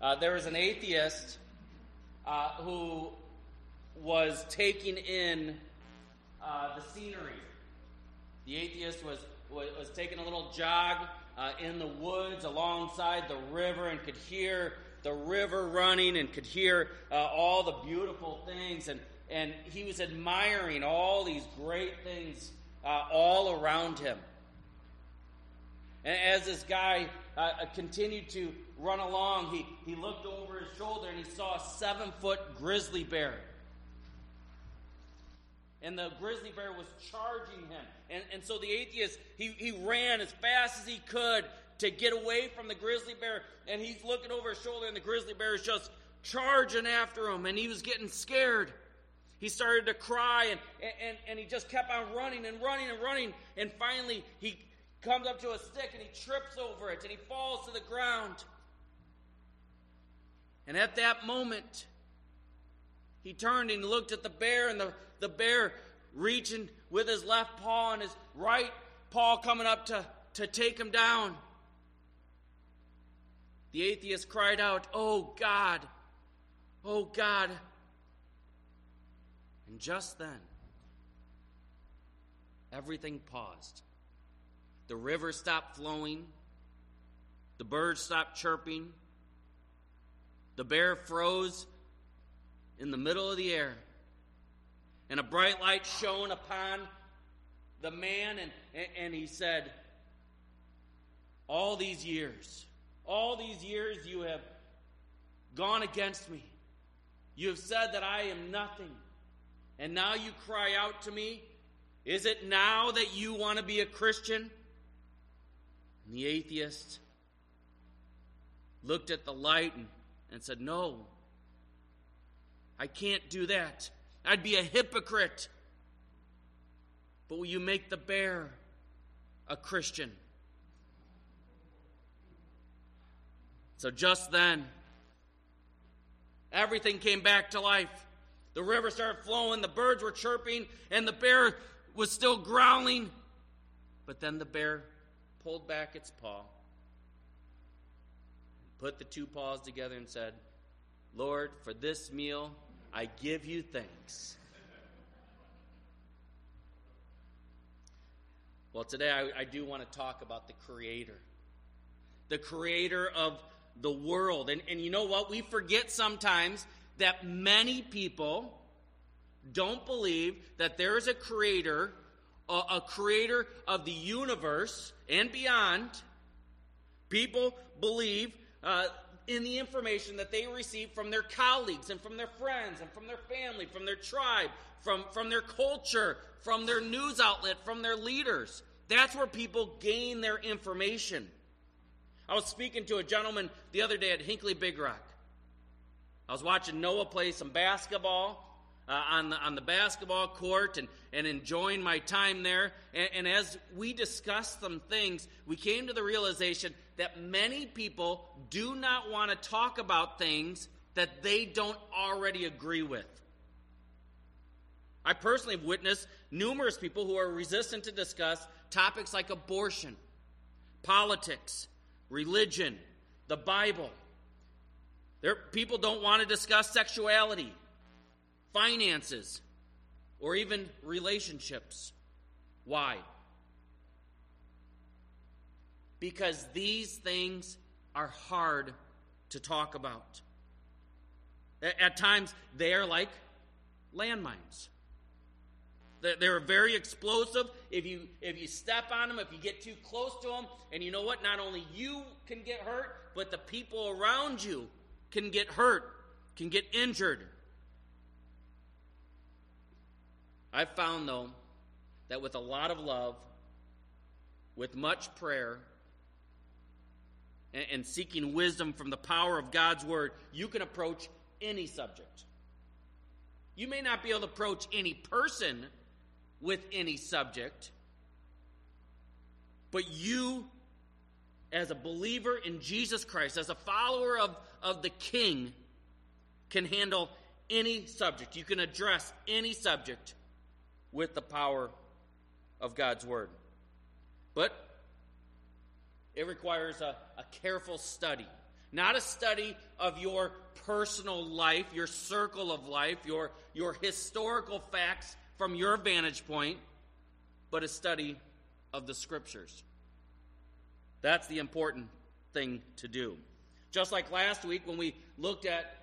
Uh, there was an atheist uh, who was taking in uh, the scenery. The atheist was, was, was taking a little jog uh, in the woods alongside the river and could hear the river running and could hear uh, all the beautiful things. And, and he was admiring all these great things uh, all around him. And as this guy continued to run along, he, he looked over his shoulder and he saw a seven foot grizzly bear. And the grizzly bear was charging him. And, and so the atheist, he, he ran as fast as he could to get away from the grizzly bear. And he's looking over his shoulder, and the grizzly bear is just charging after him. And he was getting scared. He started to cry, and, and, and he just kept on running and running and running. And finally, he comes up to a stick and he trips over it and he falls to the ground. And at that moment, he turned and looked at the bear, and the, the bear reaching with his left paw and his right paw coming up to, to take him down. The atheist cried out, Oh God, oh God. And just then, everything paused. The river stopped flowing, the birds stopped chirping, the bear froze in the middle of the air, and a bright light shone upon the man, and, and he said, All these years, all these years you have gone against me. You have said that I am nothing. And now you cry out to me. Is it now that you want to be a Christian? And the atheist looked at the light and, and said, No, I can't do that. I'd be a hypocrite. But will you make the bear a Christian? So just then, everything came back to life. The river started flowing, the birds were chirping, and the bear was still growling. But then the bear pulled back its paw, put the two paws together, and said, Lord, for this meal I give you thanks. Well, today I, I do want to talk about the Creator, the Creator of the world. And, and you know what? We forget sometimes that many people don't believe that there is a Creator, a, a Creator of the universe and beyond. People believe uh, in the information that they receive from their colleagues and from their friends and from their family, from their tribe, from, from their culture, from their news outlet, from their leaders. That's where people gain their information. I was speaking to a gentleman the other day at Hinckley Big Rock. I was watching Noah play some basketball uh, on, the, on the basketball court and, and enjoying my time there. And, and as we discussed some things, we came to the realization that many people do not want to talk about things that they don't already agree with. I personally have witnessed numerous people who are resistant to discuss topics like abortion, politics, religion, the Bible. There, people don't want to discuss sexuality, finances, or even relationships. Why? Because these things are hard to talk about. At times, they are like landmines. They're very explosive. If you if you step on them, if you get too close to them, and you know what? Not only you can get hurt, but the people around you can get hurt, can get injured. I've found, though, that with a lot of love, with much prayer, and, and seeking wisdom from the power of God's Word, you can approach any subject. You may not be able to approach any person with any subject, but you, as a believer in Jesus Christ, as a follower of, of the King, can handle any subject. You can address any subject with the power of God's Word. But it requires a, a careful study. Not a study of your personal life, your circle of life, your, your historical facts from your vantage point, but a study of the scriptures. That's the important thing to do. Just like last week when we looked at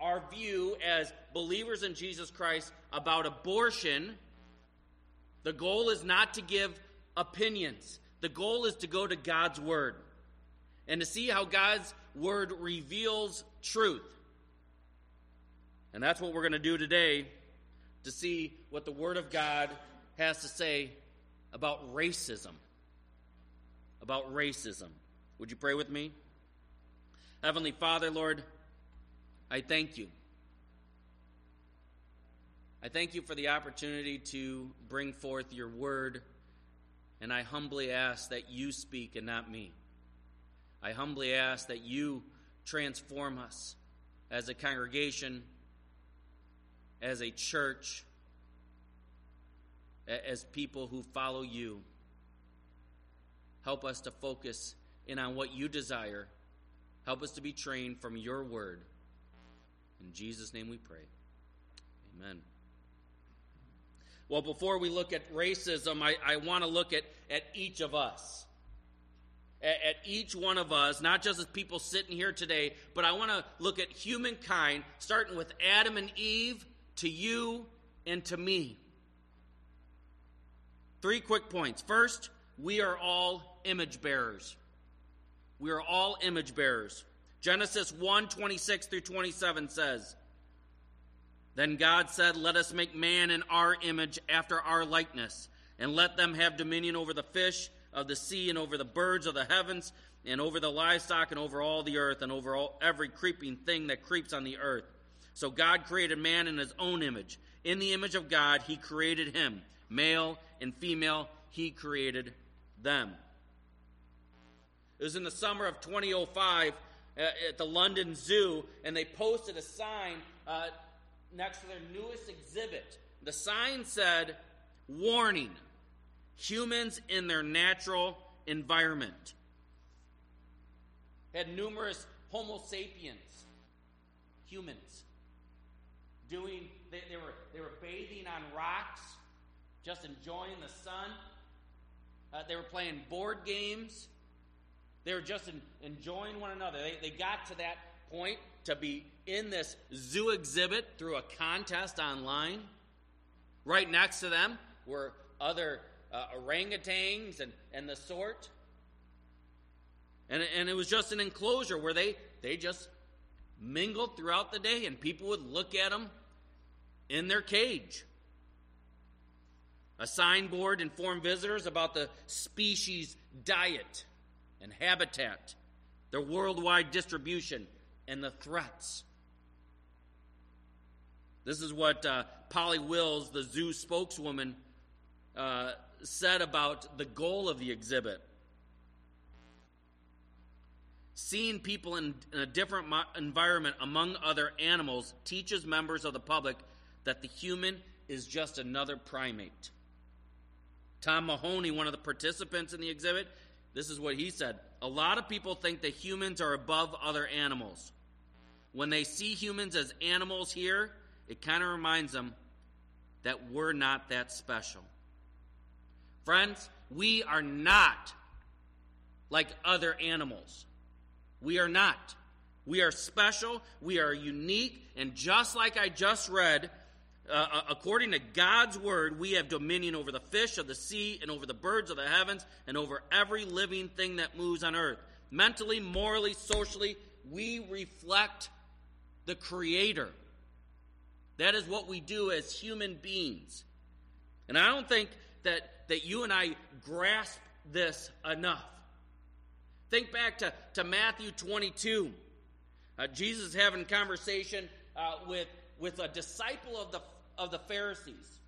our view as believers in Jesus Christ about abortion, the goal is not to give opinions. The goal is to go to God's Word and to see how God's Word reveals truth. And that's what we're going to do today to see what the Word of God has to say about racism. About racism. Would you pray with me? Heavenly Father, Lord, I thank you. I thank you for the opportunity to bring forth your word, and I humbly ask that you speak and not me. I humbly ask that you transform us as a congregation, as a church, as people who follow you. Help us to focus in on what you desire. Help us to be trained from your word. In Jesus' name we pray. Amen. Well, before we look at racism, I, I want to look at, at each of us. At, at each one of us, not just as people sitting here today, but I want to look at humankind, starting with Adam and Eve, to you and to me. Three quick points. First, we are all image bearers. We are all image bearers. Genesis 1 26 through 27 says, Then God said, Let us make man in our image after our likeness, and let them have dominion over the fish of the sea, and over the birds of the heavens, and over the livestock, and over all the earth, and over all, every creeping thing that creeps on the earth. So God created man in his own image. In the image of God, he created him. Male and female, he created them. It was in the summer of 2005 uh, at the London Zoo, and they posted a sign uh, next to their newest exhibit. The sign said, Warning humans in their natural environment. Had numerous Homo sapiens, humans, doing, they, they, were, they were bathing on rocks, just enjoying the sun. Uh, they were playing board games. They were just in, enjoying one another. They, they got to that point to be in this zoo exhibit through a contest online. Right next to them were other uh, orangutans and, and the sort. And, and it was just an enclosure where they, they just mingled throughout the day, and people would look at them in their cage. A signboard informed visitors about the species diet and habitat, their worldwide distribution, and the threats. This is what uh, Polly Wills, the zoo spokeswoman, uh, said about the goal of the exhibit. Seeing people in, in a different mo- environment among other animals teaches members of the public that the human is just another primate. Tom Mahoney, one of the participants in the exhibit, this is what he said. A lot of people think that humans are above other animals. When they see humans as animals here, it kind of reminds them that we're not that special. Friends, we are not like other animals. We are not. We are special, we are unique, and just like I just read, uh, uh, according to God's word, we have dominion over the fish of the sea and over the birds of the heavens and over every living thing that moves on earth. Mentally, morally, socially, we reflect the Creator. That is what we do as human beings. And I don't think that, that you and I grasp this enough. Think back to, to Matthew 22. Uh, Jesus having conversation uh, with, with a disciple of the of the Pharisees.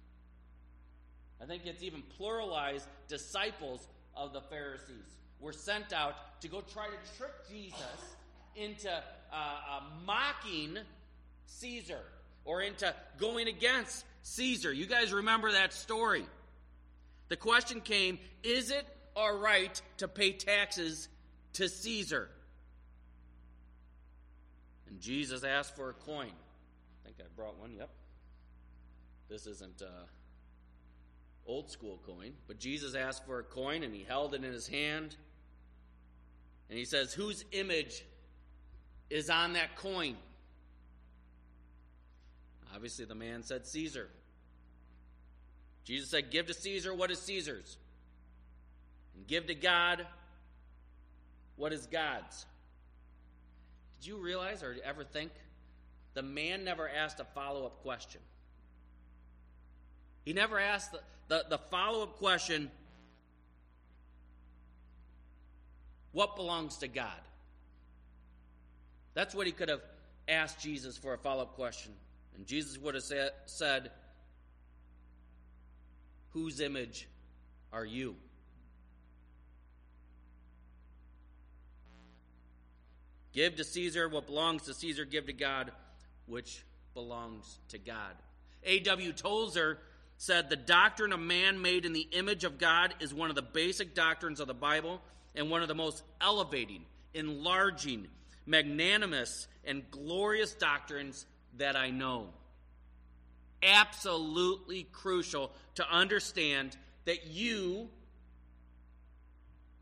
I think it's even pluralized disciples of the Pharisees were sent out to go try to trick Jesus into uh, uh, mocking Caesar or into going against Caesar. You guys remember that story. The question came Is it all right to pay taxes to Caesar? And Jesus asked for a coin. I think I brought one, yep. This isn't uh, old school coin, but Jesus asked for a coin and he held it in his hand. And he says, Whose image is on that coin? Obviously, the man said Caesar. Jesus said, Give to Caesar what is Caesar's, and give to God what is God's. Did you realize or ever think the man never asked a follow up question? He never asked the, the, the follow up question what belongs to God? That's what he could have asked Jesus for a follow up question. And Jesus would have said, Whose image are you? Give to Caesar what belongs to Caesar, give to God which belongs to God. A.W. Tozer said the doctrine of man made in the image of God is one of the basic doctrines of the Bible and one of the most elevating, enlarging, magnanimous, and glorious doctrines that I know. Absolutely crucial to understand that you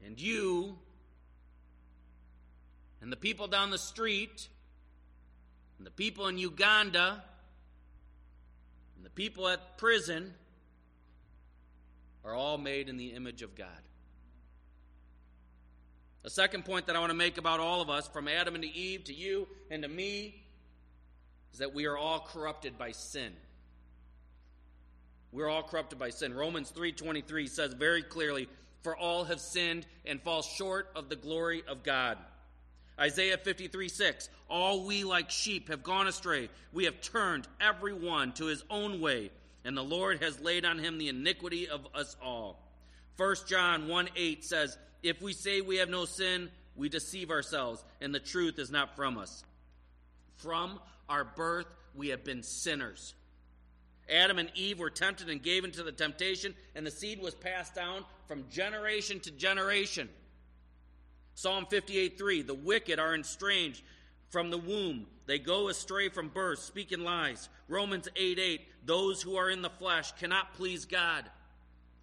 and you and the people down the street and the people in Uganda and the people at prison are all made in the image of God. The second point that I want to make about all of us, from Adam and Eve to you and to me, is that we are all corrupted by sin. We're all corrupted by sin. Romans 3:23 says very clearly, "For all have sinned and fall short of the glory of God." Isaiah 53 6. All we like sheep have gone astray. We have turned every one to his own way, and the Lord has laid on him the iniquity of us all. 1 John 1 8 says, If we say we have no sin, we deceive ourselves, and the truth is not from us. From our birth, we have been sinners. Adam and Eve were tempted and gave into the temptation, and the seed was passed down from generation to generation. Psalm 58 3 The wicked are estranged from the womb. They go astray from birth, speaking lies. Romans 8 8 Those who are in the flesh cannot please God.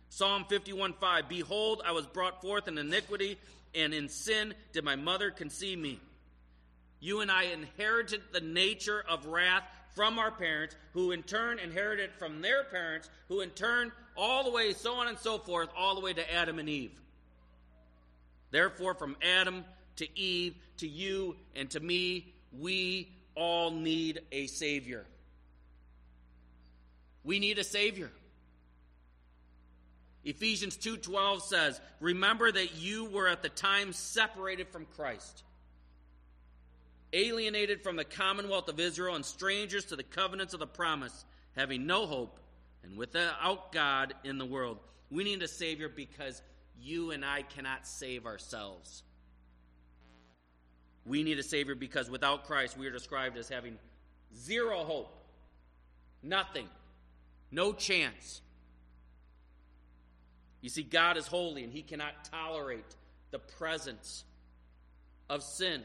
Psalm 51 5 Behold, I was brought forth in iniquity, and in sin did my mother conceive me. You and I inherited the nature of wrath from our parents, who in turn inherited from their parents, who in turn, all the way, so on and so forth, all the way to Adam and Eve. Therefore, from Adam to Eve to you and to me, we all need a Savior. We need a Savior. Ephesians 2:12 says, "Remember that you were at the time separated from Christ, alienated from the commonwealth of Israel and strangers to the covenants of the promise, having no hope and without God in the world." We need a savior because you and I cannot save ourselves. We need a Savior because without Christ, we are described as having zero hope, nothing, no chance. You see, God is holy and He cannot tolerate the presence of sin.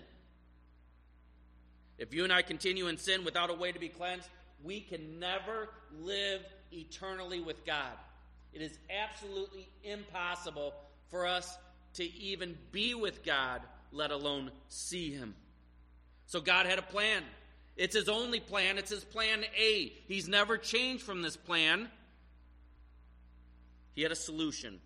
If you and I continue in sin without a way to be cleansed, we can never live eternally with God. It is absolutely impossible for us to even be with God, let alone see Him. So God had a plan. It's His only plan, it's His plan A. He's never changed from this plan. He had a solution.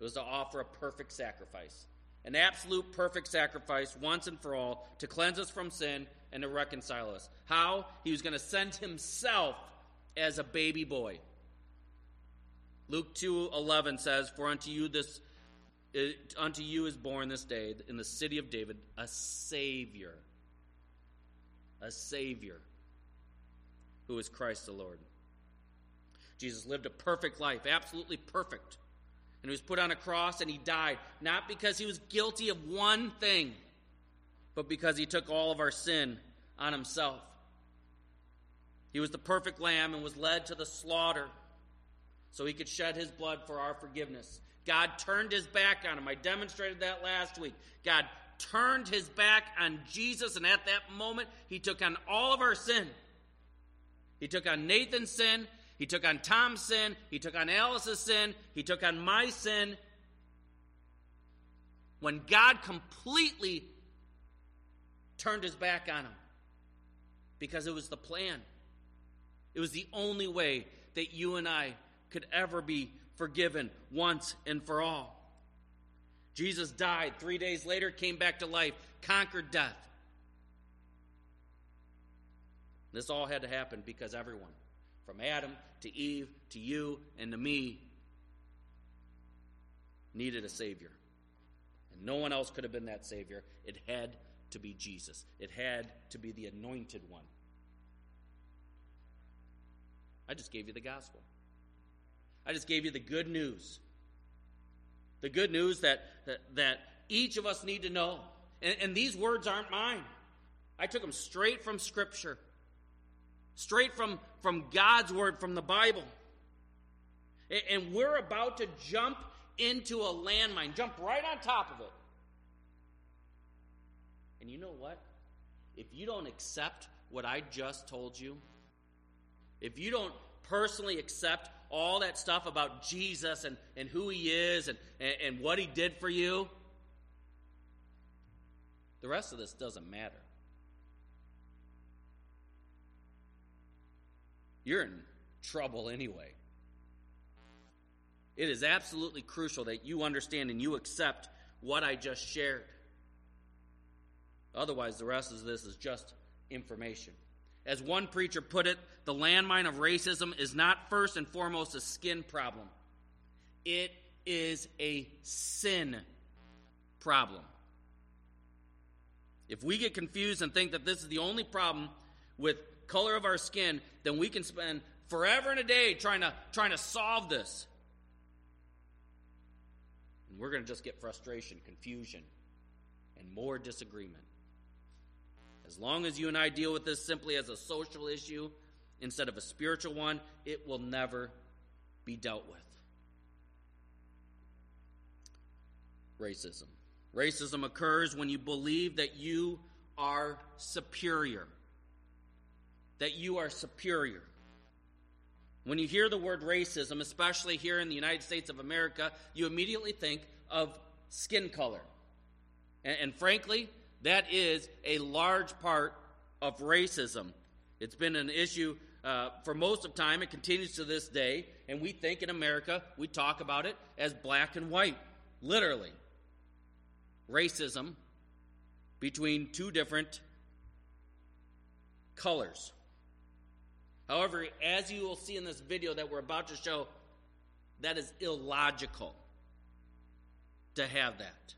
It was to offer a perfect sacrifice, an absolute perfect sacrifice once and for all to cleanse us from sin and to reconcile us. How? He was going to send Himself as a baby boy. Luke 2:11 says, "For unto you this it, unto you is born this day in the city of David a savior. A savior who is Christ the Lord." Jesus lived a perfect life, absolutely perfect. And he was put on a cross and he died, not because he was guilty of one thing, but because he took all of our sin on himself. He was the perfect lamb and was led to the slaughter so he could shed his blood for our forgiveness. God turned his back on him. I demonstrated that last week. God turned his back on Jesus, and at that moment, he took on all of our sin. He took on Nathan's sin, he took on Tom's sin, he took on Alice's sin, he took on my sin. When God completely turned his back on him, because it was the plan. It was the only way that you and I could ever be forgiven once and for all. Jesus died. Three days later, came back to life, conquered death. This all had to happen because everyone, from Adam to Eve to you and to me, needed a Savior. And no one else could have been that Savior. It had to be Jesus, it had to be the anointed one. I just gave you the gospel. I just gave you the good news. The good news that, that, that each of us need to know. And, and these words aren't mine. I took them straight from Scripture, straight from, from God's Word, from the Bible. And, we're about to jump into a landmine, jump right on top of it. And you know what? If you don't accept what I just told you, if you don't personally accept all that stuff about Jesus and, and who he is and, and, and what he did for you, the rest of this doesn't matter. You're in trouble anyway. It is absolutely crucial that you understand and you accept what I just shared. Otherwise, the rest of this is just information. As one preacher put it, the landmine of racism is not first and foremost a skin problem, it is a sin problem. If we get confused and think that this is the only problem with color of our skin, then we can spend forever and a day trying to trying to solve this. And we're going to just get frustration, confusion, and more disagreement. As long as you and I deal with this simply as a social issue instead of a spiritual one, it will never be dealt with. Racism. Racism occurs when you believe that you are superior. That you are superior. When you hear the word racism, especially here in the United States of America, you immediately think of skin color. And, and frankly, that is a large part of racism. It's been an issue uh, for most of time. It continues to this day. And we think in America, we talk about it as black and white, literally. Racism between two different colors. However, as you will see in this video that we're about to show, that is illogical to have that.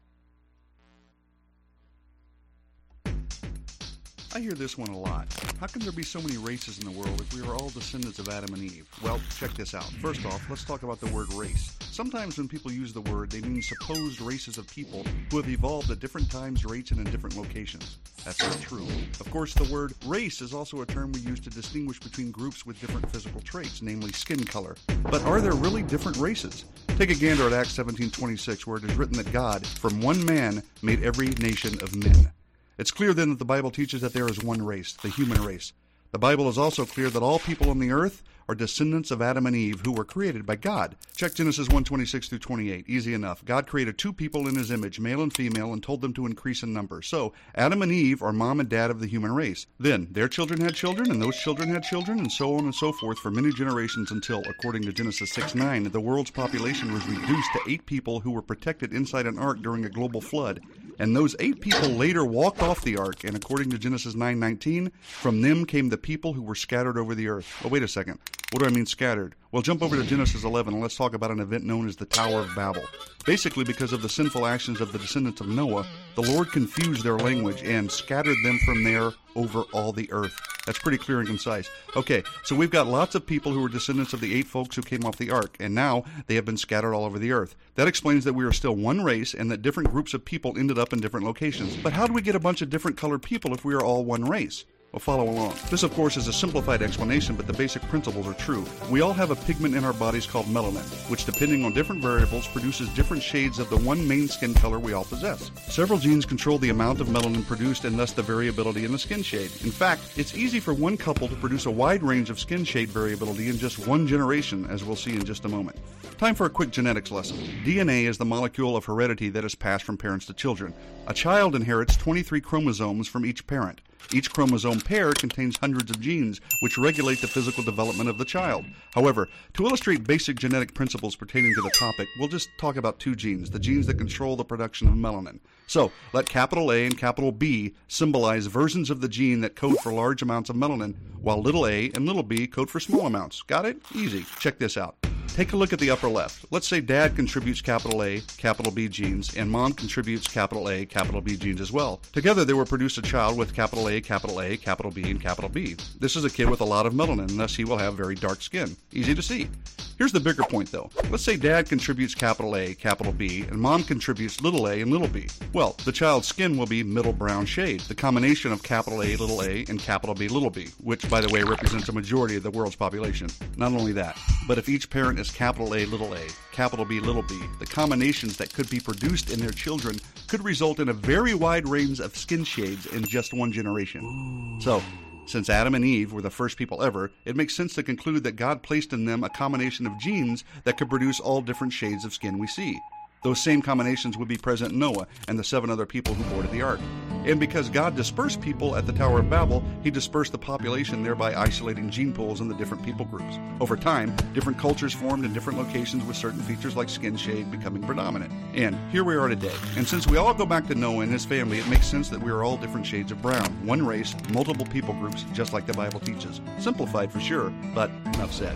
I hear this one a lot. How can there be so many races in the world if we are all descendants of Adam and Eve? Well, check this out. First off, let's talk about the word race. Sometimes when people use the word, they mean supposed races of people who have evolved at different times, rates, and in different locations. That's not true. Of course, the word race is also a term we use to distinguish between groups with different physical traits, namely skin color. But are there really different races? Take a gander at Acts 17:26 where it is written that God, from one man, made every nation of men. It's clear then that the Bible teaches that there is one race, the human race. The Bible is also clear that all people on the earth are descendants of Adam and Eve who were created by God. Check Genesis 1:26 through 28. Easy enough. God created two people in his image, male and female, and told them to increase in number. So, Adam and Eve are mom and dad of the human race. Then, their children had children, and those children had children, and so on and so forth for many generations until, according to Genesis 6:9, the world's population was reduced to 8 people who were protected inside an ark during a global flood. And those 8 people later walked off the ark, and according to Genesis 9:19, from them came the people who were scattered over the earth. Oh, wait a second. What do I mean scattered? Well, jump over to Genesis 11 and let's talk about an event known as the Tower of Babel. Basically, because of the sinful actions of the descendants of Noah, the Lord confused their language and scattered them from there over all the earth. That's pretty clear and concise. Okay, so we've got lots of people who are descendants of the eight folks who came off the ark, and now they have been scattered all over the earth. That explains that we are still one race and that different groups of people ended up in different locations. But how do we get a bunch of different colored people if we are all one race? Well, follow along. This, of course, is a simplified explanation, but the basic principles are true. We all have a pigment in our bodies called melanin, which, depending on different variables, produces different shades of the one main skin color we all possess. Several genes control the amount of melanin produced and thus the variability in the skin shade. In fact, it's easy for one couple to produce a wide range of skin shade variability in just one generation, as we'll see in just a moment. Time for a quick genetics lesson. DNA is the molecule of heredity that is passed from parents to children. A child inherits 23 chromosomes from each parent. Each chromosome pair contains hundreds of genes, which regulate the physical development of the child. However, to illustrate basic genetic principles pertaining to the topic, we'll just talk about two genes, the genes that control the production of melanin. So, let capital A and capital B symbolize versions of the gene that code for large amounts of melanin, while little a and little b code for small amounts. Got it? Easy. Check this out. Take a look at the upper left. Let's say dad contributes capital A, capital B genes, and mom contributes capital A, capital B genes as well. Together, they will produce a child with capital A, capital A, capital B, and capital B. This is a kid with a lot of melanin, and thus he will have very dark skin. Easy to see. Here's the bigger point though. Let's say dad contributes capital A, capital B, and mom contributes little a and little b. Well, the child's skin will be middle brown shade, the combination of capital A, little a, and capital B, little b, which, by the way, represents a majority of the world's population. Not only that, but if each parent is capital A, little a, capital B, little b, the combinations that could be produced in their children could result in a very wide range of skin shades in just one generation. So, since Adam and Eve were the first people ever, it makes sense to conclude that God placed in them a combination of genes that could produce all different shades of skin we see. Those same combinations would be present in Noah and the seven other people who boarded the ark. And because God dispersed people at the Tower of Babel, he dispersed the population, thereby isolating gene pools in the different people groups. Over time, different cultures formed in different locations with certain features like skin shade becoming predominant. And here we are today. And since we all go back to Noah and his family, it makes sense that we are all different shades of brown. One race, multiple people groups, just like the Bible teaches. Simplified for sure, but enough said.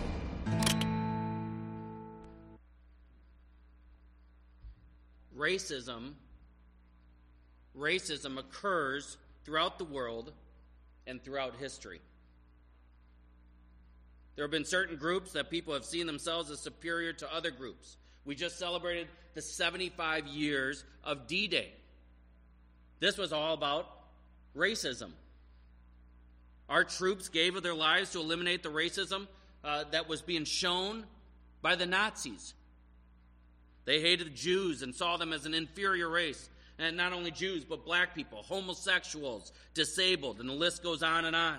Racism racism occurs throughout the world and throughout history. There have been certain groups that people have seen themselves as superior to other groups. We just celebrated the 75 years of D Day. This was all about racism. Our troops gave of their lives to eliminate the racism uh, that was being shown by the Nazis. They hated Jews and saw them as an inferior race. And not only Jews, but black people, homosexuals, disabled, and the list goes on and on.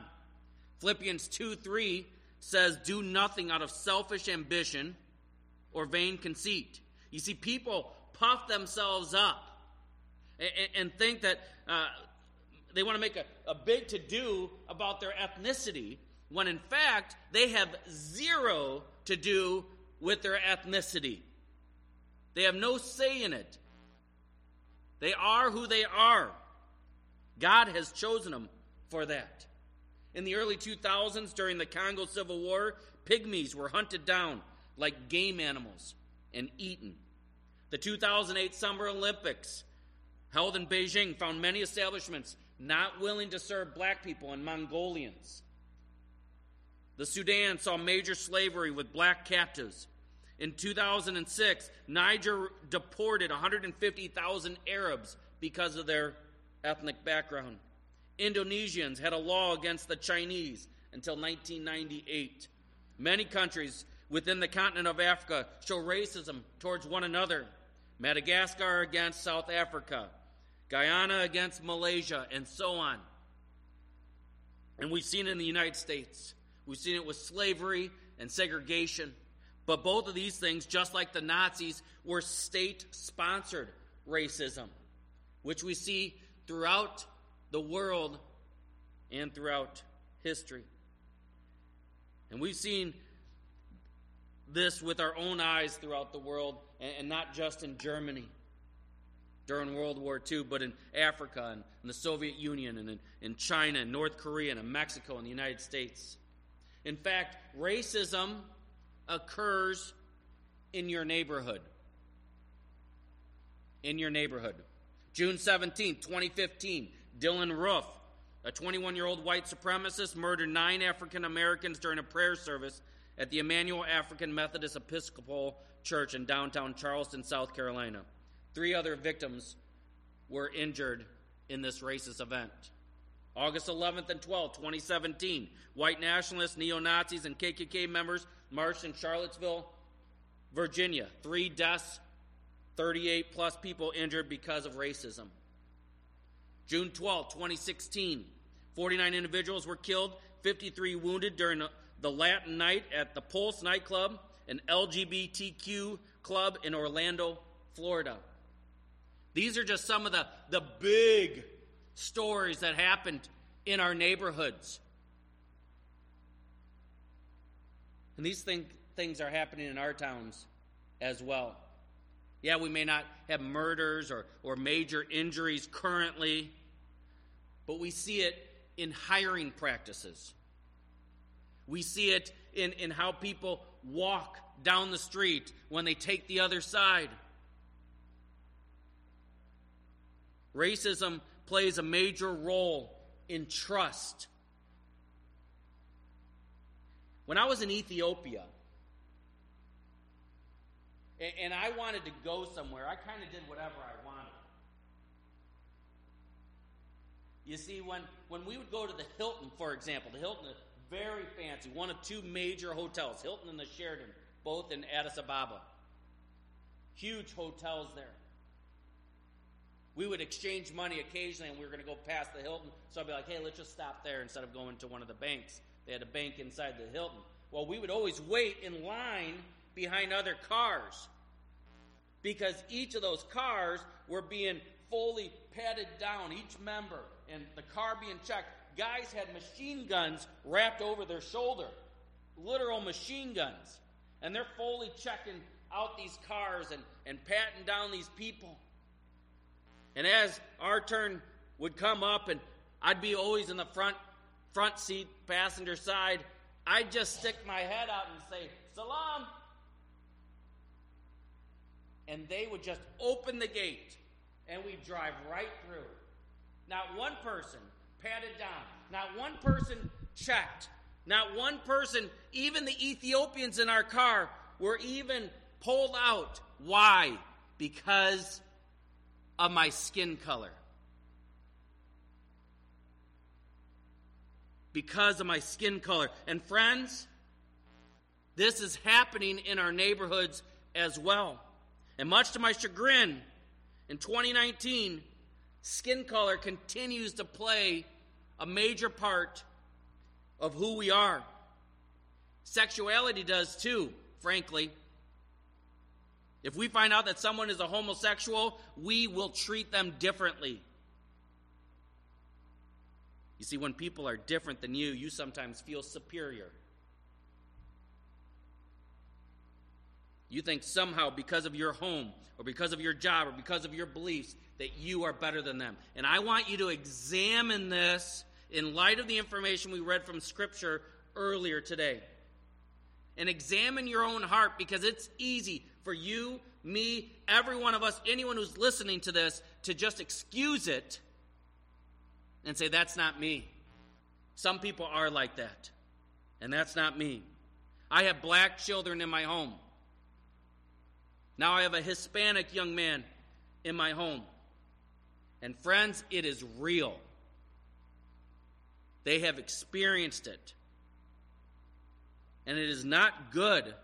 Philippians 2 3 says, Do nothing out of selfish ambition or vain conceit. You see, people puff themselves up and, and think that uh, they want to make a, a big to do about their ethnicity, when in fact, they have zero to do with their ethnicity. They have no say in it. They are who they are. God has chosen them for that. In the early 2000s, during the Congo Civil War, pygmies were hunted down like game animals and eaten. The 2008 Summer Olympics, held in Beijing, found many establishments not willing to serve black people and Mongolians. The Sudan saw major slavery with black captives in 2006, Niger deported 150,000 Arabs because of their ethnic background. Indonesians had a law against the Chinese until 1998. Many countries within the continent of Africa show racism towards one another. Madagascar against South Africa, Guyana against Malaysia, and so on. And we've seen it in the United States. We've seen it with slavery and segregation. But both of these things, just like the Nazis, were state sponsored racism, which we see throughout the world and throughout history. And we've seen this with our own eyes throughout the world, and not just in Germany during World War II, but in Africa and in the Soviet Union and in, in China and North Korea and in Mexico and the United States. In fact, racism occurs in your neighborhood. In your neighborhood. June 17, 2015, Dylann Roof, a 21 year old white supremacist, murdered nine African Americans during a prayer service at the Emanuel African Methodist Episcopal Church in downtown Charleston, South Carolina. Three other victims were injured in this racist event. August 11th and 12th, 2017, white nationalists, neo Nazis, and KKK members marched in Charlottesville, Virginia. Three deaths, 38 plus people injured because of racism. June 12, 2016, 49 individuals were killed, 53 wounded during the Latin night at the Pulse nightclub, an LGBTQ club in Orlando, Florida. These are just some of the, the big stories that happened in our neighborhoods. And these thing, things are happening in our towns as well. Yeah, we may not have murders or, or major injuries currently, but we see it in hiring practices. We see it in, in how people walk down the street when they take the other side. Racism plays a major role in trust. When I was in Ethiopia, and I wanted to go somewhere, I kind of did whatever I wanted. You see, when, when we would go to the Hilton, for example, the Hilton is very fancy, one of two major hotels, Hilton and the Sheraton, both in Addis Ababa. Huge hotels there we would exchange money occasionally and we were going to go past the Hilton. So I'd be like, hey, let's just stop there instead of going to one of the banks. They had a bank inside the Hilton. Well, we would always wait in line behind other cars because each of those cars were being fully patted down, each member, and the car being checked. Guys had machine guns wrapped over their shoulder, literal machine guns. And they're fully checking out these cars and, and patting down these people. And as our turn would come up and I'd be always in the front front seat, passenger side, I'd just stick my head out and say, Salam. And they would just open the gate and we'd drive right through. Not one person patted down, not one person checked, not one person, even the Ethiopians in our car, were even pulled out. Why? Because of my skin color. Because of my skin color. And friends, this is happening in our neighborhoods as well. And much to my chagrin, in 2019, skin color continues to play a major part of who we are. Sexuality does too, frankly. If we find out that someone is a homosexual, we will treat them differently. You see, when people are different than you, you sometimes feel superior. You think somehow because of your home, or because of your job, or because of your beliefs, that you are better than them. And I want you to examine this in light of the information we read from Scripture earlier today. And examine your own heart because it's easy for you, me, every one of us, anyone who's listening to this, to just excuse it and say, that's not me. Some people are like that, and that's not me. I have black children in my home. Now I have a Hispanic young man in my home. And friends, it is real. They have experienced it. And it is not good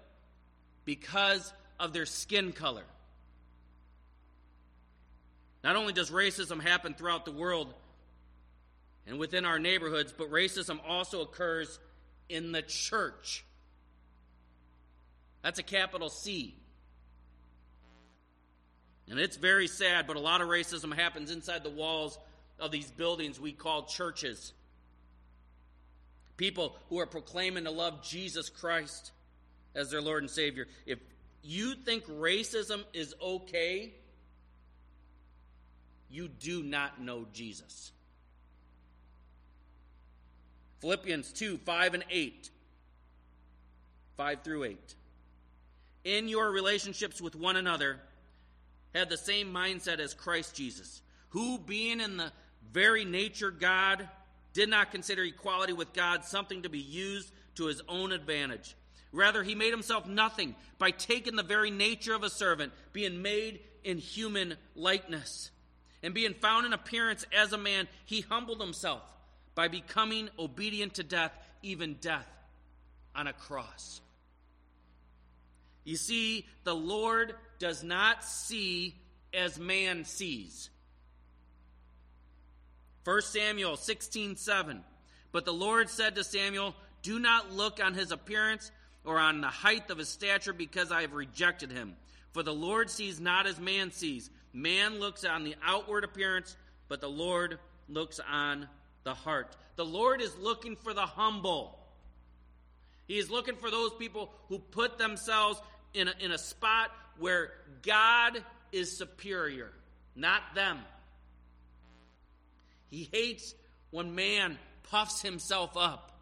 because of their skin color. Not only does racism happen throughout the world and within our neighborhoods, but racism also occurs in the church. That's a capital C. And it's very sad, but a lot of racism happens inside the walls of these buildings we call churches. People who are proclaiming to love Jesus Christ as their Lord and Savior. If you think racism is okay, you do not know Jesus. Philippians 2 5 and 8. 5 through 8. In your relationships with one another, had the same mindset as Christ Jesus, who, being in the very nature God, did not consider equality with God something to be used to his own advantage. Rather, he made himself nothing by taking the very nature of a servant, being made in human likeness. And being found in appearance as a man, he humbled himself by becoming obedient to death, even death on a cross. You see, the Lord does not see as man sees. 1 Samuel 16 7. But the Lord said to Samuel, Do not look on his appearance or on the height of his stature, because I have rejected him. For the Lord sees not as man sees. Man looks on the outward appearance, but the Lord looks on the heart. The Lord is looking for the humble. He is looking for those people who put themselves in a, in a spot where God is superior, not them. He hates when man puffs himself up,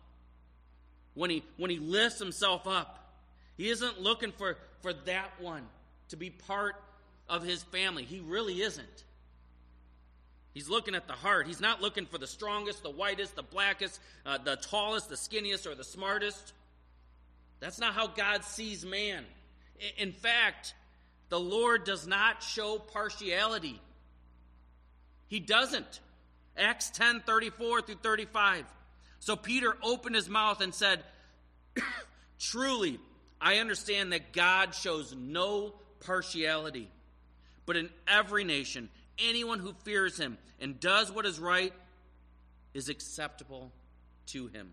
when he, when he lifts himself up. He isn't looking for, for that one to be part of his family. He really isn't. He's looking at the heart. He's not looking for the strongest, the whitest, the blackest, uh, the tallest, the skinniest, or the smartest. That's not how God sees man. In fact, the Lord does not show partiality. He doesn't. Acts 10 34 through 35. So Peter opened his mouth and said, Truly, I understand that God shows no partiality, but in every nation, anyone who fears him and does what is right is acceptable to him.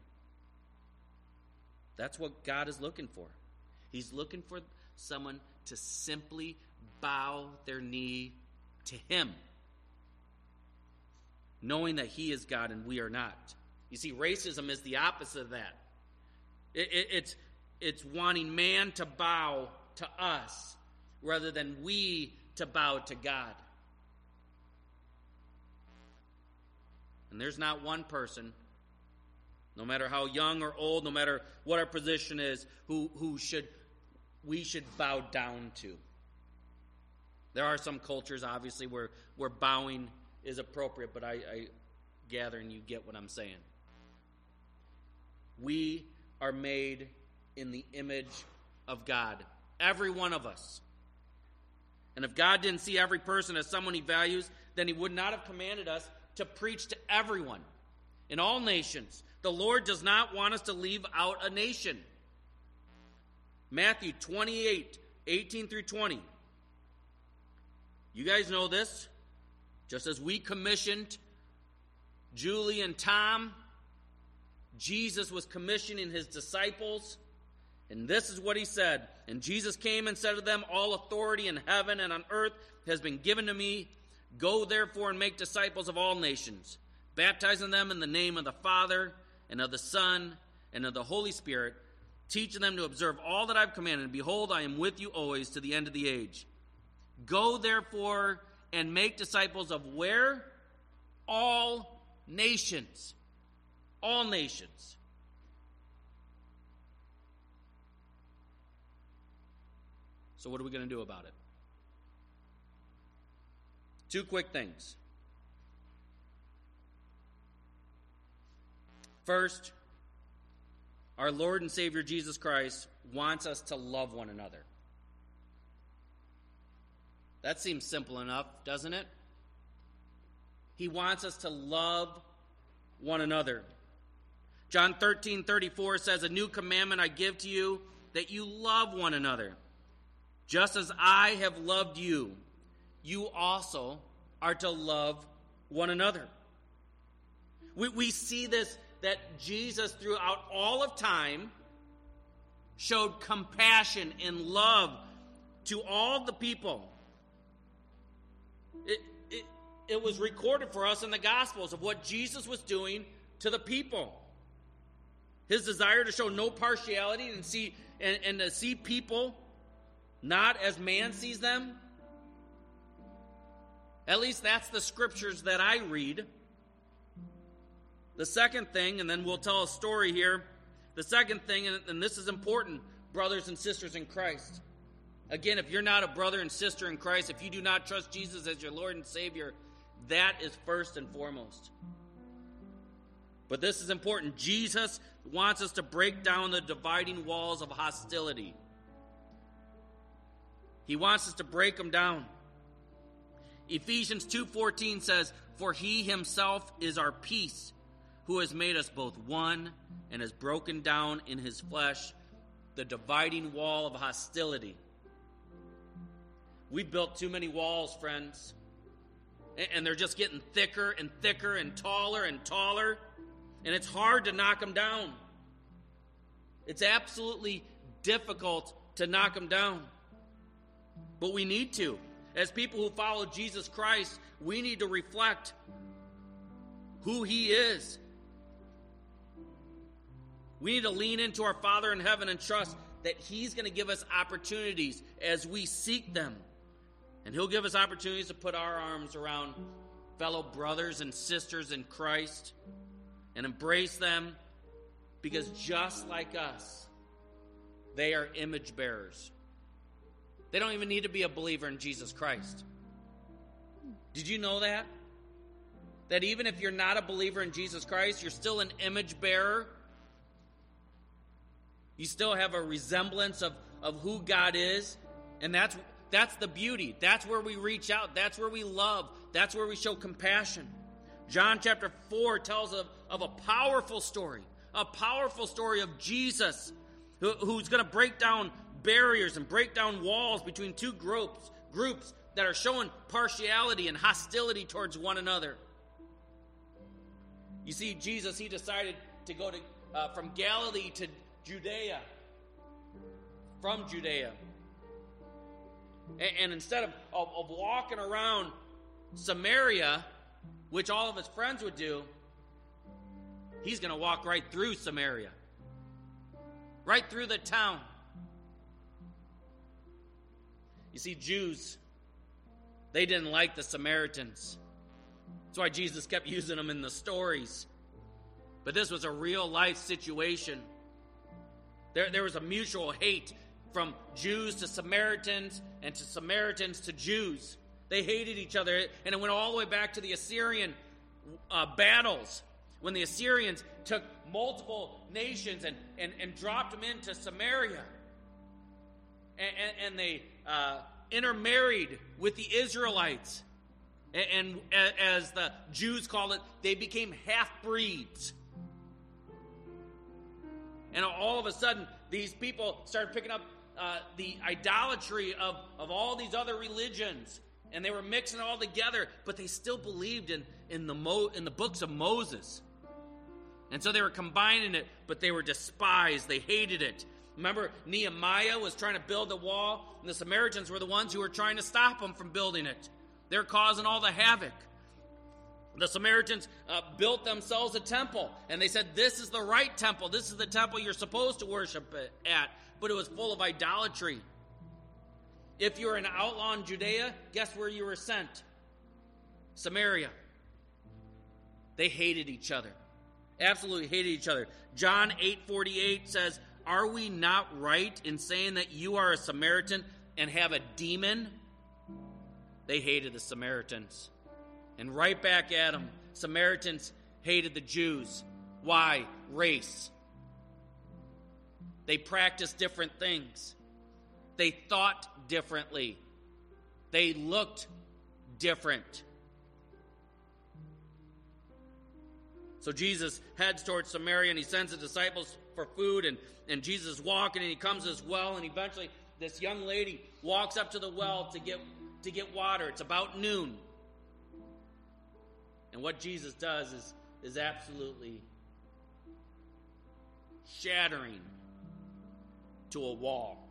That's what God is looking for. He's looking for someone to simply bow their knee to him knowing that He is God and we are not. You see, racism is the opposite of that. It, it, it's, it's wanting man to bow to us rather than we to bow to God. And there's not one person, no matter how young or old, no matter what our position is, who, who should we should bow down to. There are some cultures, obviously, where, where bowing is appropriate, but I, I gather and you get what I'm saying. We are made in the image of God, every one of us. And if God didn't see every person as someone he values, then he would not have commanded us to preach to everyone in all nations. The Lord does not want us to leave out a nation. Matthew 28 18 through 20. You guys know this. Just as we commissioned Julie and Tom, Jesus was commissioning his disciples. And this is what he said. And Jesus came and said to them, All authority in heaven and on earth has been given to me. Go therefore and make disciples of all nations, baptizing them in the name of the Father and of the Son and of the Holy Spirit, teaching them to observe all that I've commanded. And behold, I am with you always to the end of the age. Go therefore and make disciples of where? All nations. All nations. So, what are we going to do about it? Two quick things. First, our Lord and Savior Jesus Christ wants us to love one another. That seems simple enough, doesn't it? He wants us to love one another. John 13, 34 says, A new commandment I give to you, that you love one another. Just as I have loved you, you also are to love one another. We, we see this that Jesus, throughout all of time, showed compassion and love to all the people. It, it, it was recorded for us in the Gospels of what Jesus was doing to the people. His desire to show no partiality and see and, and to see people not as man sees them. At least that's the scriptures that I read. The second thing, and then we'll tell a story here. The second thing, and this is important, brothers and sisters in Christ. Again, if you're not a brother and sister in Christ, if you do not trust Jesus as your Lord and Savior, that is first and foremost. But this is important. Jesus wants us to break down the dividing walls of hostility. He wants us to break them down. Ephesians 2:14 says, "For he himself is our peace, who has made us both one and has broken down in his flesh the dividing wall of hostility. We built too many walls, friends. And they're just getting thicker and thicker and taller and taller. And it's hard to knock them down. It's absolutely difficult to knock them down. But we need to. As people who follow Jesus Christ, we need to reflect who He is. We need to lean into our Father in heaven and trust that He's going to give us opportunities as we seek them. And He'll give us opportunities to put our arms around fellow brothers and sisters in Christ and embrace them because just like us, they are image bearers. They don't even need to be a believer in Jesus Christ. Did you know that? That even if you're not a believer in Jesus Christ, you're still an image bearer. You still have a resemblance of, of who God is. And that's that's the beauty. That's where we reach out. That's where we love. That's where we show compassion. John chapter 4 tells of, of a powerful story, a powerful story of Jesus who, who's going to break down barriers and break down walls between two groups, groups that are showing partiality and hostility towards one another. You see, Jesus, he decided to go to, uh, from Galilee to Judea, from Judea. And, and instead of, of, of walking around Samaria, which all of his friends would do, he's going to walk right through Samaria, right through the town. You see, Jews, they didn't like the Samaritans. That's why Jesus kept using them in the stories. But this was a real life situation. There, there was a mutual hate from Jews to Samaritans and to Samaritans to Jews. They hated each other, and it went all the way back to the Assyrian uh, battles when the Assyrians took multiple nations and, and, and dropped them into Samaria. And, and, and they uh, intermarried with the Israelites. And, and as the Jews call it, they became half breeds. And all of a sudden, these people started picking up uh, the idolatry of, of all these other religions. And they were mixing it all together, but they still believed in, in, the Mo, in the books of Moses. And so they were combining it, but they were despised. They hated it. Remember, Nehemiah was trying to build a wall, and the Samaritans were the ones who were trying to stop him from building it. They're causing all the havoc. The Samaritans uh, built themselves a temple, and they said, This is the right temple. This is the temple you're supposed to worship at. But it was full of idolatry. If you were an outlaw in Judea, guess where you were sent? Samaria. They hated each other. Absolutely hated each other. John 8:48 says, "Are we not right in saying that you are a Samaritan and have a demon?" They hated the Samaritans. And right back at them, Samaritans hated the Jews. Why? Race. They practiced different things. They thought differently. They looked different. So Jesus heads towards Samaria and he sends the disciples for food and, and Jesus walking and he comes to well and eventually this young lady walks up to the well to get to get water. It's about noon. And what Jesus does is, is absolutely shattering to a wall.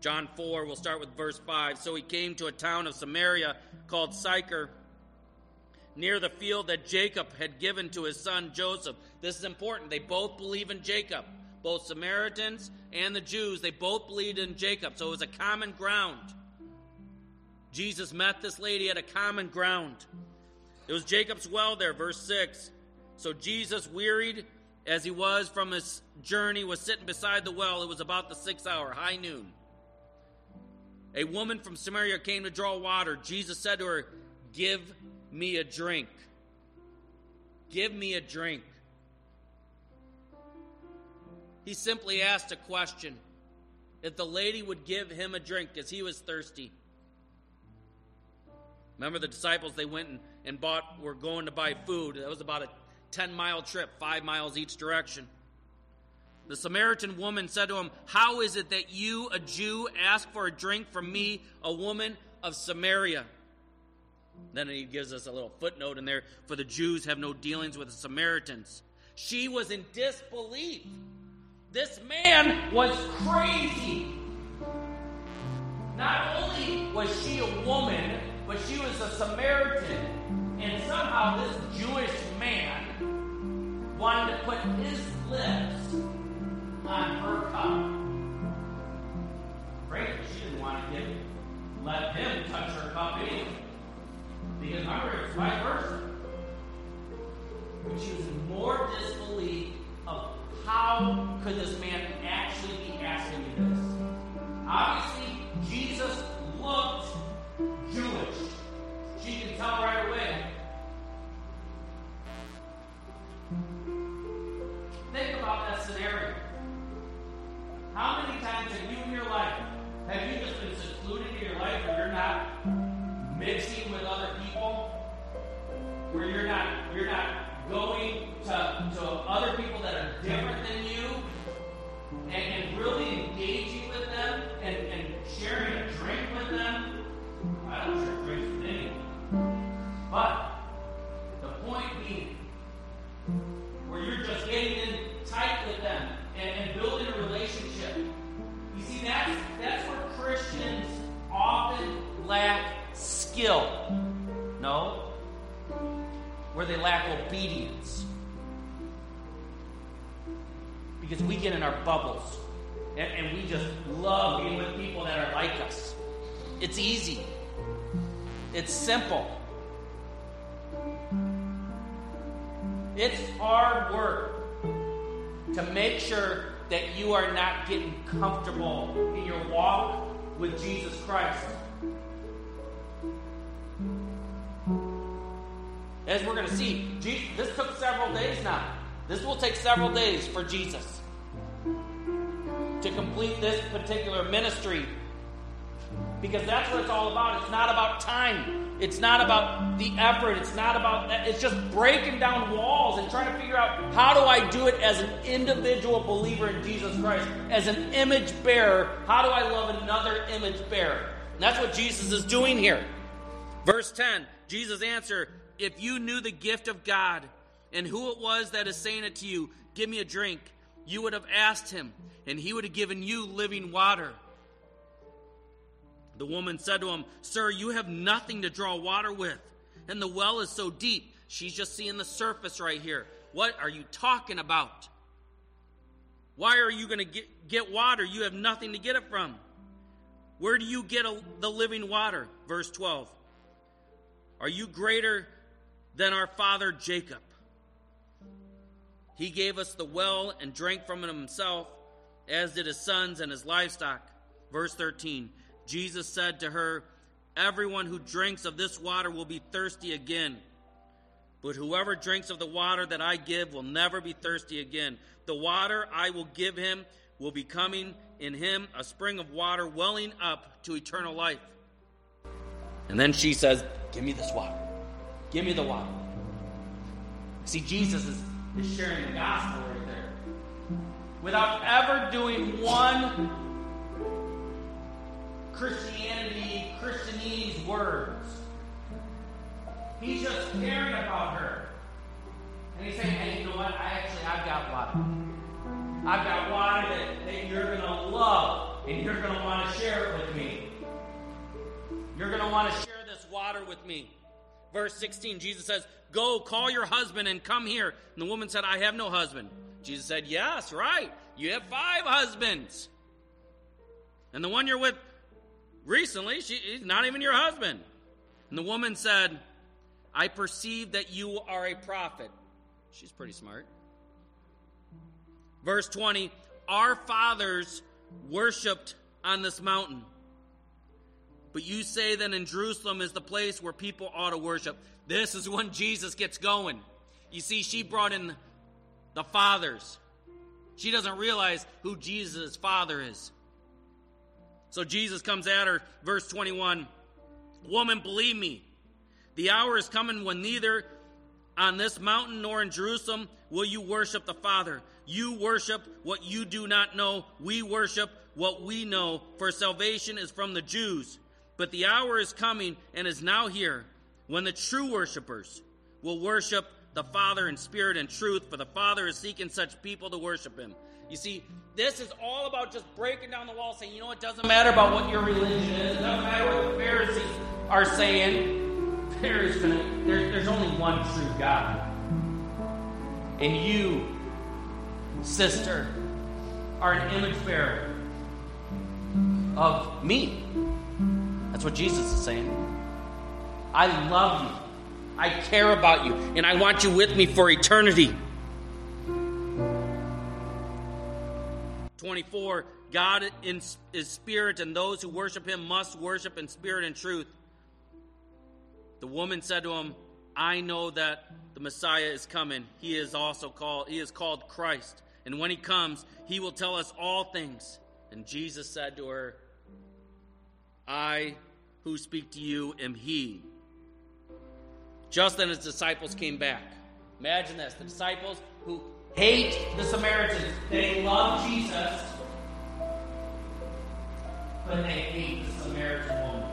John 4, we'll start with verse 5. So he came to a town of Samaria called Sychar, near the field that Jacob had given to his son Joseph. This is important. They both believe in Jacob. Both Samaritans and the Jews, they both believed in Jacob. So it was a common ground. Jesus met this lady at a common ground. It was Jacob's well there, verse 6. So Jesus, wearied as he was from his journey, was sitting beside the well. It was about the sixth hour, high noon. A woman from Samaria came to draw water. Jesus said to her, Give me a drink. Give me a drink. He simply asked a question if the lady would give him a drink because he was thirsty. Remember the disciples, they went and, and bought, were going to buy food. That was about a 10 mile trip, five miles each direction. The Samaritan woman said to him, How is it that you, a Jew, ask for a drink from me, a woman of Samaria? Then he gives us a little footnote in there for the Jews have no dealings with the Samaritans. She was in disbelief. This man was crazy. Not only was she a woman, but she was a Samaritan. And somehow this Jewish man wanted to put his lips on her cup. Frankly, she didn't want to give, let him touch her cup anyway. Because it's vice versa. But she was more disbelief of how could this man actually be asking me this. Obviously, Jesus looked Jewish. She can tell right away. You're not going to, to other people simple. It's hard work to make sure that you are not getting comfortable in your walk with Jesus Christ. As we're going to see, this took several days now. This will take several days for Jesus to complete this particular ministry because that's what it's all about. It's not about time. It's not about the effort. It's not about that. It's just breaking down walls and trying to figure out how do I do it as an individual believer in Jesus Christ, as an image bearer. How do I love another image bearer? And that's what Jesus is doing here. Verse 10 Jesus answered, If you knew the gift of God and who it was that is saying it to you, give me a drink, you would have asked him, and he would have given you living water. The woman said to him, Sir, you have nothing to draw water with, and the well is so deep. She's just seeing the surface right here. What are you talking about? Why are you going to get, water? You have nothing to get it from. Where do you get a, the living water? Verse 12. Are you greater than our father Jacob? He gave us the well and drank from it himself, as did his sons and his livestock. Verse 13. Jesus said to her, Everyone who drinks of this water will be thirsty again. But whoever drinks of the water that I give will never be thirsty again. The water I will give him will be coming in him a spring of water welling up to eternal life. And then she says, Give me this water. Give me the water. See, Jesus is, is sharing the gospel right there. Without ever doing one Christianity, Christianese words. He's just caring about her. And he's saying, hey, you know what? I actually, I've got water. I've got water that, that you're going to love, and you're going to want to share it with me. You're going to want to share this water with me. Verse 16, Jesus says, Go, call your husband and come here. And the woman said, I have no husband. Jesus said, Yes, right. You have five husbands. And the one you're with recently, she, he's not even your husband. And the woman said, I perceive that you are a prophet. She's pretty smart. Verse 20 Our fathers worshiped on this mountain. But you say that in Jerusalem is the place where people ought to worship. This is when Jesus gets going. You see, she brought in the fathers. She doesn't realize who Jesus' father is. So Jesus comes at her, verse 21 Woman, believe me, the hour is coming when neither on this mountain nor in Jerusalem will you worship the Father. You worship what you do not know. We worship what we know, for salvation is from the Jews. But the hour is coming and is now here when the true worshipers will worship the Father in spirit and truth, for the Father is seeking such people to worship him. You see, this is all about just breaking down the wall, saying, you know, it doesn't matter about what your religion is, it doesn't matter what the Pharisees are saying. There is gonna, there, there's only one true God. And you, sister, are an image bearer of me. That's what Jesus is saying. I love you. I care about you. And I want you with me for eternity. 24 God is spirit, and those who worship him must worship in spirit and truth. The woman said to him, I know that the Messiah is coming. He is also called he is called Christ. And when he comes, he will tell us all things. And Jesus said to her, I who speak to you am he. Just then his disciples came back. Imagine this the disciples who hate the Samaritans. They love Jesus, but they hate the Samaritan woman.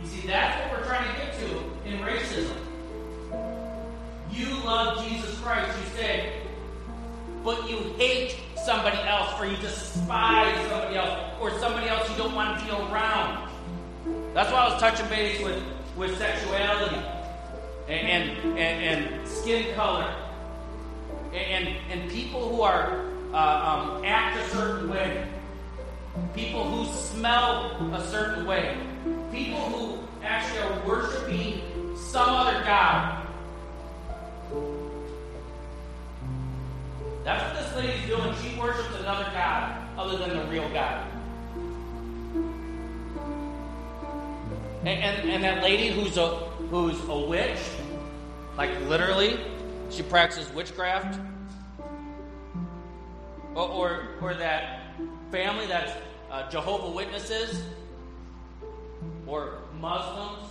You see, that's what we're trying to get to in racism. You love Jesus Christ, you say, but you hate somebody else, or you despise somebody else, or somebody else you don't want to be around. That's why I was touching base with, with sexuality and, and, and, and skin color and, and people who are uh, um, act a certain way, people who smell a certain way, people who actually are worshiping some other God. That's what this lady's doing. She worships another God other than the real God. And, and, and that lady who's a who's a witch, like literally, she practices witchcraft. Or, or, or that family that's uh, Jehovah Witnesses or Muslims.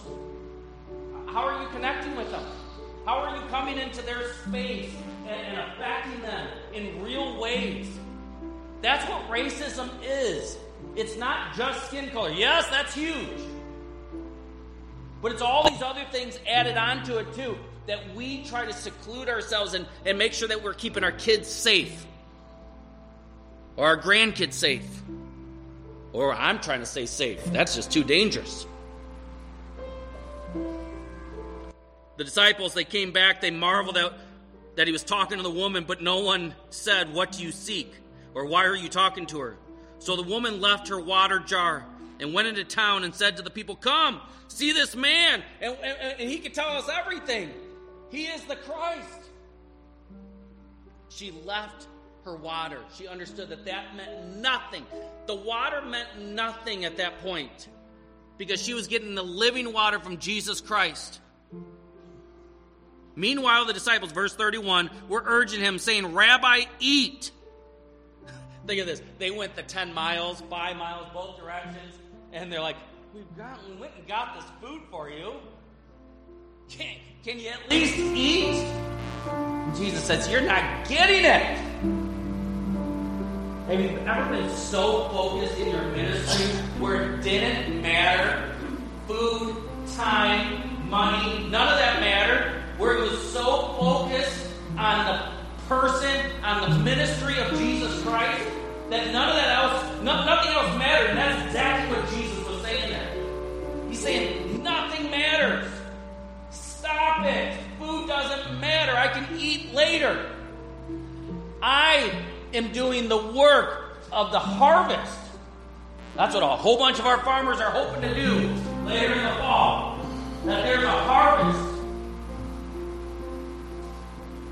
How are you connecting with them? How are you coming into their space and, and affecting them in real ways? That's what racism is. It's not just skin color. Yes, that's huge. But it's all these other things added onto it too that we try to seclude ourselves and, and make sure that we're keeping our kids safe or our grandkids safe. Or I'm trying to stay safe. That's just too dangerous. The disciples, they came back, they marveled out that he was talking to the woman, but no one said, What do you seek? Or why are you talking to her? So the woman left her water jar and went into town and said to the people, Come, see this man, and, and, and he can tell us everything. He is the Christ. She left her water. She understood that that meant nothing. The water meant nothing at that point because she was getting the living water from Jesus Christ. Meanwhile, the disciples, verse 31, were urging him, saying, Rabbi, eat. Think of this. They went the 10 miles, 5 miles, both directions, and they're like, We've got, we went and got this food for you. Can, can you at least eat? Jesus says, You're not getting it. Have you ever been so focused in your ministry where it didn't matter food, time, money, none of that mattered? Where it was so focused on the person, on the ministry of Jesus Christ, that none of that else, no, nothing else mattered. And that's exactly what Jesus was saying there. He's saying, Nothing matters. Stop it. Food doesn't matter. I can eat later. I am doing the work of the harvest. That's what a whole bunch of our farmers are hoping to do later in the fall. That there's a harvest.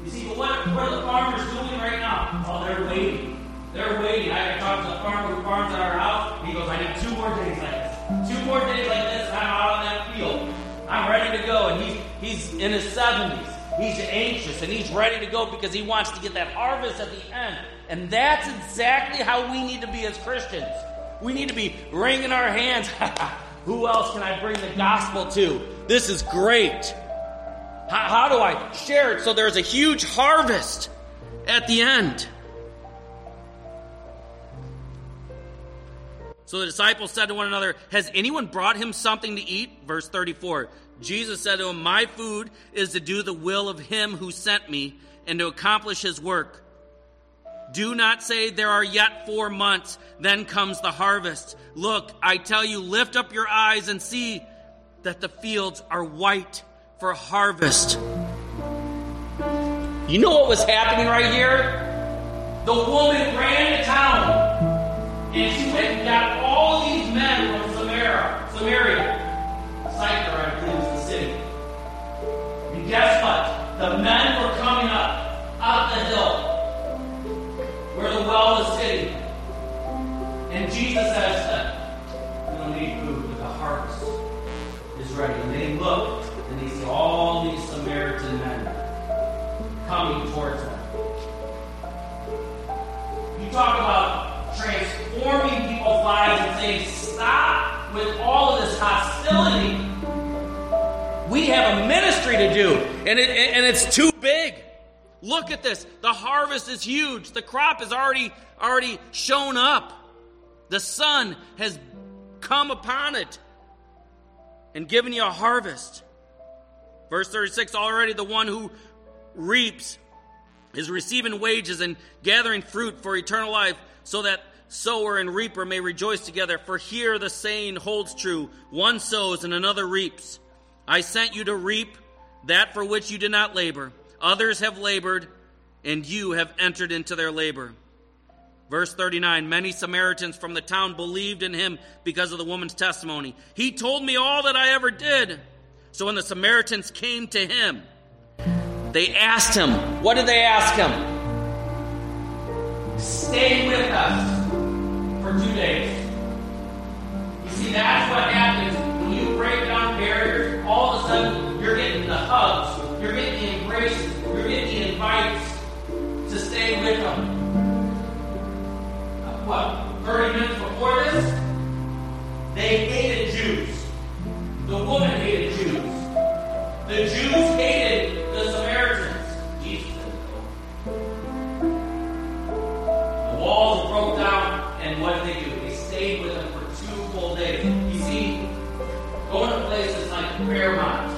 You see, but what, what are the farmers doing right now? Oh, they're waiting. They're waiting. I talked to the farmer who farms at our house. He goes, I need two more days like this. Two more days like this, and I'm out on that field. I'm ready to go. And he's, he's in his 70s. He's anxious and he's ready to go because he wants to get that harvest at the end. And that's exactly how we need to be as Christians. We need to be wringing our hands. Who else can I bring the gospel to? This is great. How, how do I share it so there's a huge harvest at the end? So the disciples said to one another, Has anyone brought him something to eat? Verse 34. Jesus said to him, My food is to do the will of him who sent me and to accomplish his work. Do not say there are yet four months, then comes the harvest. Look, I tell you, lift up your eyes and see that the fields are white for harvest. You know what was happening right here? The woman ran to town and she went and got all these men from Samaria. Samaria. Sychar, I believe, is the city. And guess what? The men were coming up out the hill where the well is sitting. And Jesus says that we don't need food, but the harvest is ready. And they look and they see all these Samaritan men coming towards them. You talk about transforming people's lives and saying, stop with all of this hostility. We have a ministry to do, and, it, and it's too big. Look at this. The harvest is huge. The crop is already already shown up. The sun has come upon it and given you a harvest. Verse 36 already the one who reaps is receiving wages and gathering fruit for eternal life so that sower and reaper may rejoice together. For here the saying holds true one sows and another reaps. I sent you to reap that for which you did not labor. Others have labored, and you have entered into their labor. Verse 39 Many Samaritans from the town believed in him because of the woman's testimony. He told me all that I ever did. So when the Samaritans came to him, they asked him, What did they ask him? Stay with us for two days. You see, that's what happens when you break down barriers. All of a sudden, you're getting the hugs, you're getting the embraces, you're getting the invites to stay with them. Uh, what, 30 minutes before this? They hated Jews. The woman hated Jews. The Jews hated the Samaritans. Walls broke down, and what did they do? They stayed with them for two full days. You see, going to places like Fairmont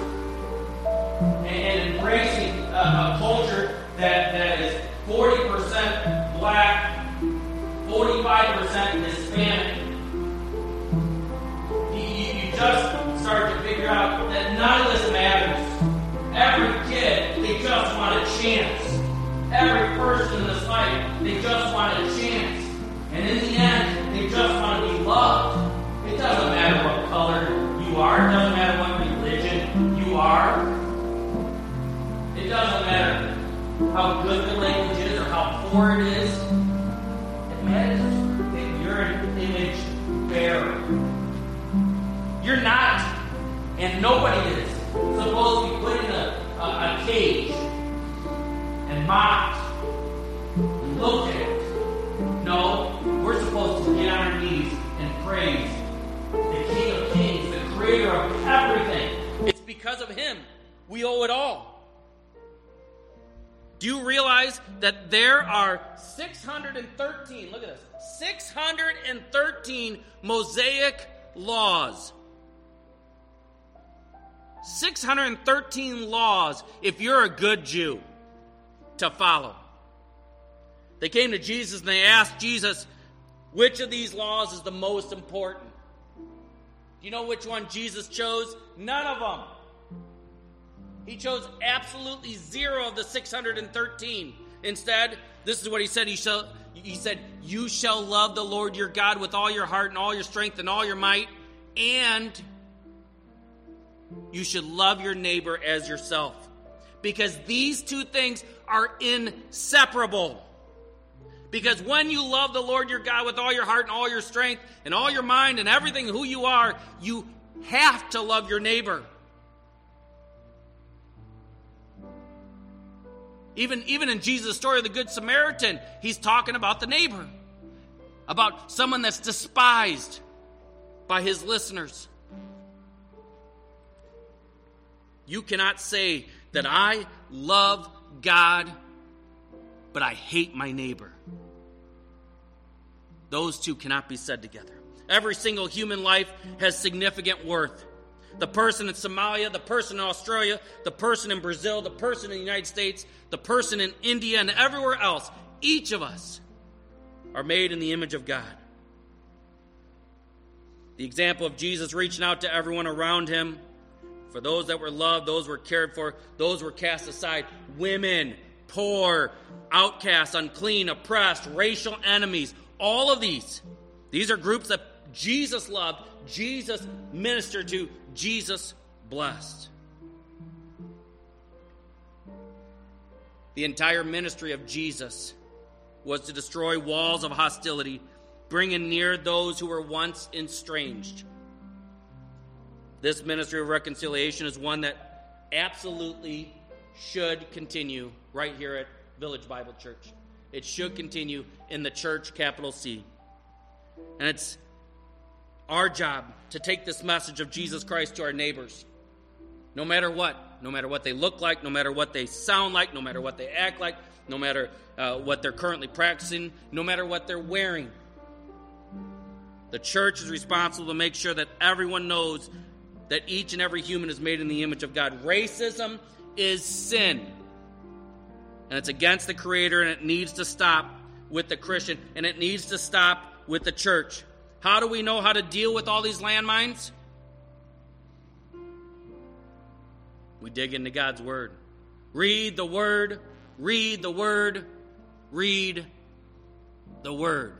and, and embracing a, a culture that, that is 40% black, 45% Hispanic, you, you, you just start to figure out that none of this matters. Every kid, they just want a chance. Every person in this life, they just want a chance. And in the end, they just want to be loved. It doesn't matter what color you are, it doesn't matter what religion you are. It doesn't matter how good the language is or how poor it is. It matters that you're an image bearer. You're not, and nobody is, supposed to be put in a, a, a cage and mocked and looked at. No, we're supposed to get on our knees and praise the King of Kings, the creator of everything. It's because of him we owe it all. Do you realize that there are 613, look at this, 613 Mosaic laws? 613 laws if you're a good Jew to follow. They came to Jesus and they asked Jesus, which of these laws is the most important? Do you know which one Jesus chose? None of them. He chose absolutely zero of the 613. Instead, this is what he said. He, shall, he said, You shall love the Lord your God with all your heart and all your strength and all your might, and you should love your neighbor as yourself. Because these two things are inseparable. Because when you love the Lord your God with all your heart and all your strength and all your mind and everything who you are, you have to love your neighbor. Even, even in Jesus' story of the Good Samaritan, he's talking about the neighbor, about someone that's despised by his listeners. You cannot say that I love God, but I hate my neighbor. Those two cannot be said together. Every single human life has significant worth. The person in Somalia, the person in Australia, the person in Brazil, the person in the United States, the person in India, and everywhere else, each of us are made in the image of God. The example of Jesus reaching out to everyone around him, for those that were loved, those were cared for, those were cast aside. Women, poor, outcasts, unclean, oppressed, racial enemies, all of these. These are groups that Jesus loved, Jesus ministered to, Jesus blessed. The entire ministry of Jesus was to destroy walls of hostility bringing near those who were once estranged. This ministry of reconciliation is one that absolutely should continue right here at Village Bible Church. It should continue in the church, capital C. And it's our job to take this message of Jesus Christ to our neighbors. No matter what, no matter what they look like, no matter what they sound like, no matter what they act like, no matter uh, what they're currently practicing, no matter what they're wearing. The church is responsible to make sure that everyone knows that each and every human is made in the image of God. Racism is sin. And it's against the Creator, and it needs to stop with the Christian, and it needs to stop with the church. How do we know how to deal with all these landmines? We dig into God's Word. Read the Word, read the Word, read the Word.